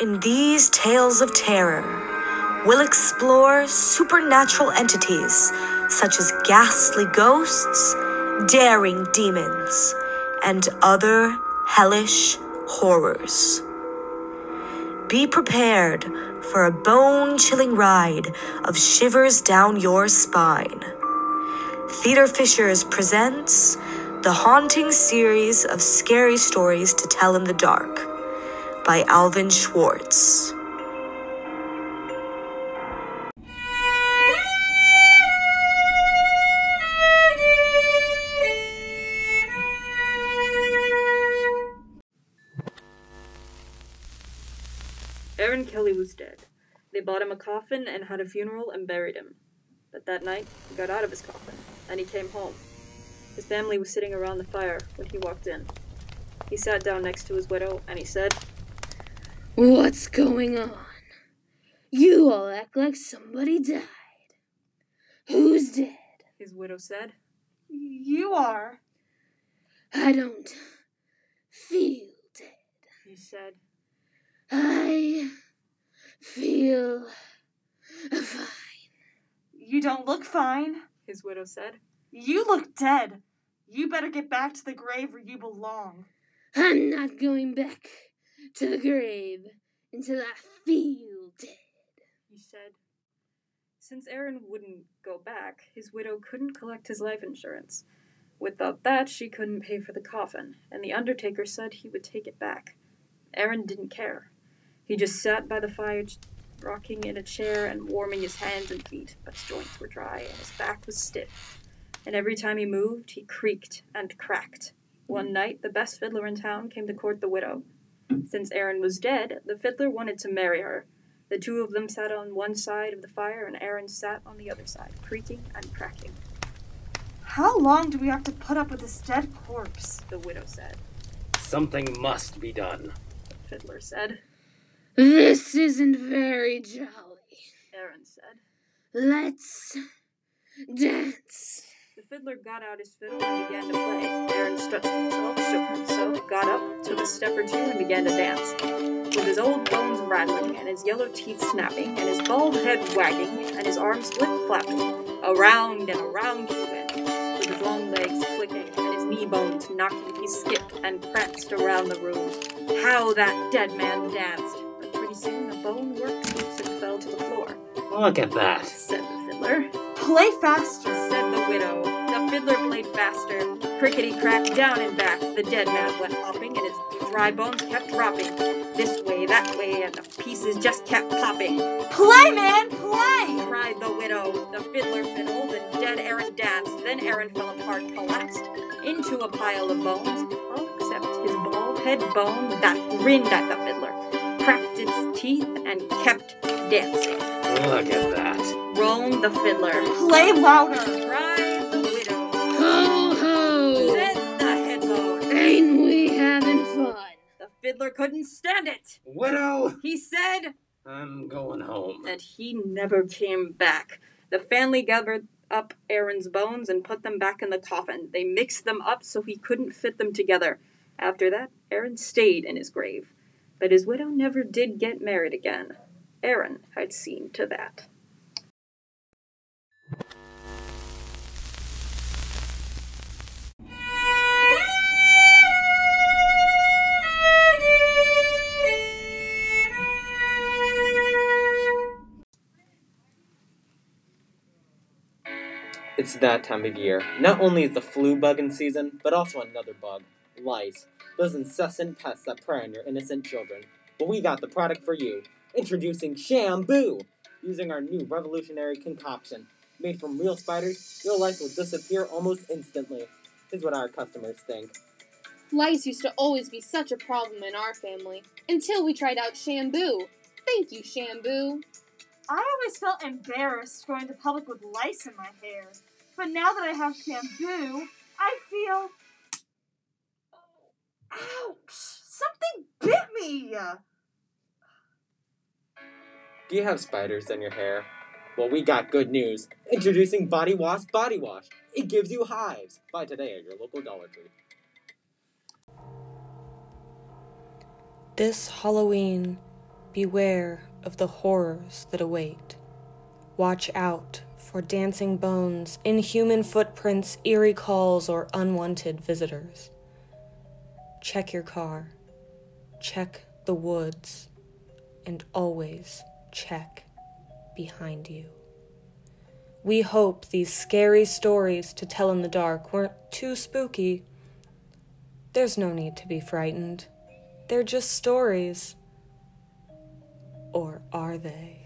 In these tales of terror, we'll explore supernatural entities such as ghastly ghosts, daring demons, and other hellish horrors. Be prepared for a bone chilling ride of shivers down your spine. Theater Fishers presents the haunting series of scary stories to tell in the dark by Alvin Schwartz. Aaron Kelly was dead. They bought him a coffin and had a funeral and buried him. But that night, he got out of his coffin, and he came home. His family was sitting around the fire when he walked in. He sat down next to his widow, and he said, What's going on? You all act like somebody died. Who's dead? his widow said, You are. I don't feel dead. he said, I feel fine. You don't look fine. his widow said, You look dead. You better get back to the grave where you belong. I'm not going back to the grave until I feel dead. he said. Since Aaron wouldn't go back, his widow couldn't collect his life insurance. Without that, she couldn't pay for the coffin, and the undertaker said he would take it back. Aaron didn't care. He just sat by the fire, rocking in a chair and warming his hands and feet, but his joints were dry and his back was stiff. And every time he moved, he creaked and cracked. One night, the best fiddler in town came to court the widow. Since Aaron was dead, the fiddler wanted to marry her. The two of them sat on one side of the fire, and Aaron sat on the other side, creaking and cracking. How long do we have to put up with this dead corpse? The widow said. Something must be done. The fiddler said. This isn't very jolly. Aaron said. Let's dance. The fiddler got out his fiddle and began to play. Aaron stretched himself, shook himself, got up, took a step or two, and began to dance. With his old bones rattling, and his yellow teeth snapping, and his bald head wagging, and his arms flip flapping, around and around he went, with his long legs clicking, and his knee bones knocking, he skipped and pranced around the room. How that dead man danced! But pretty soon the bone worked loose and fell to the floor, Look at that. said the fiddler. Play faster. said the widow. The fiddler played faster. Crickety crack down and back. The dead man went hopping, and his dry bones kept dropping. This way, that way, and the pieces just kept popping. Play, man, play! Cried the widow. The fiddler fiddled, and dead Aaron danced. Then Aaron fell apart, collapsed into a pile of bones, all except his bald head bone that grinned at the fiddler, cracked its teeth, and kept dancing. Look at that. Groaned the fiddler. Play louder. Cried fiddler couldn't stand it. Widow! He said, I'm going home. and he never came back. The family gathered up Aaron's bones and put them back in the coffin. They mixed them up so he couldn't fit them together. After that, Aaron stayed in his grave. But his widow never did get married again. Aaron had seen to that. It's that time of year. Not only is the flu bug in season, but also another bug lice. Those incessant pests that prey on your innocent children. But we got the product for you. Introducing Shampoo! Using our new revolutionary concoction. Made from real spiders, your lice will disappear almost instantly. Is what our customers think. Lice used to always be such a problem in our family until we tried out Shamboo. Thank you, Shamboo. I always felt embarrassed going to public with lice in my hair. But now that I have shampoo, I feel. Ouch! Something bit me! Do you have spiders in your hair? Well, we got good news. Introducing Body Wash Body Wash. It gives you hives. Buy today at your local Dollar Tree. This Halloween, Beware of the horrors that await. Watch out for dancing bones, inhuman footprints, eerie calls, or unwanted visitors. Check your car. Check the woods. And always check behind you. We hope these scary stories to tell in the dark weren't too spooky. There's no need to be frightened. They're just stories. Or are they?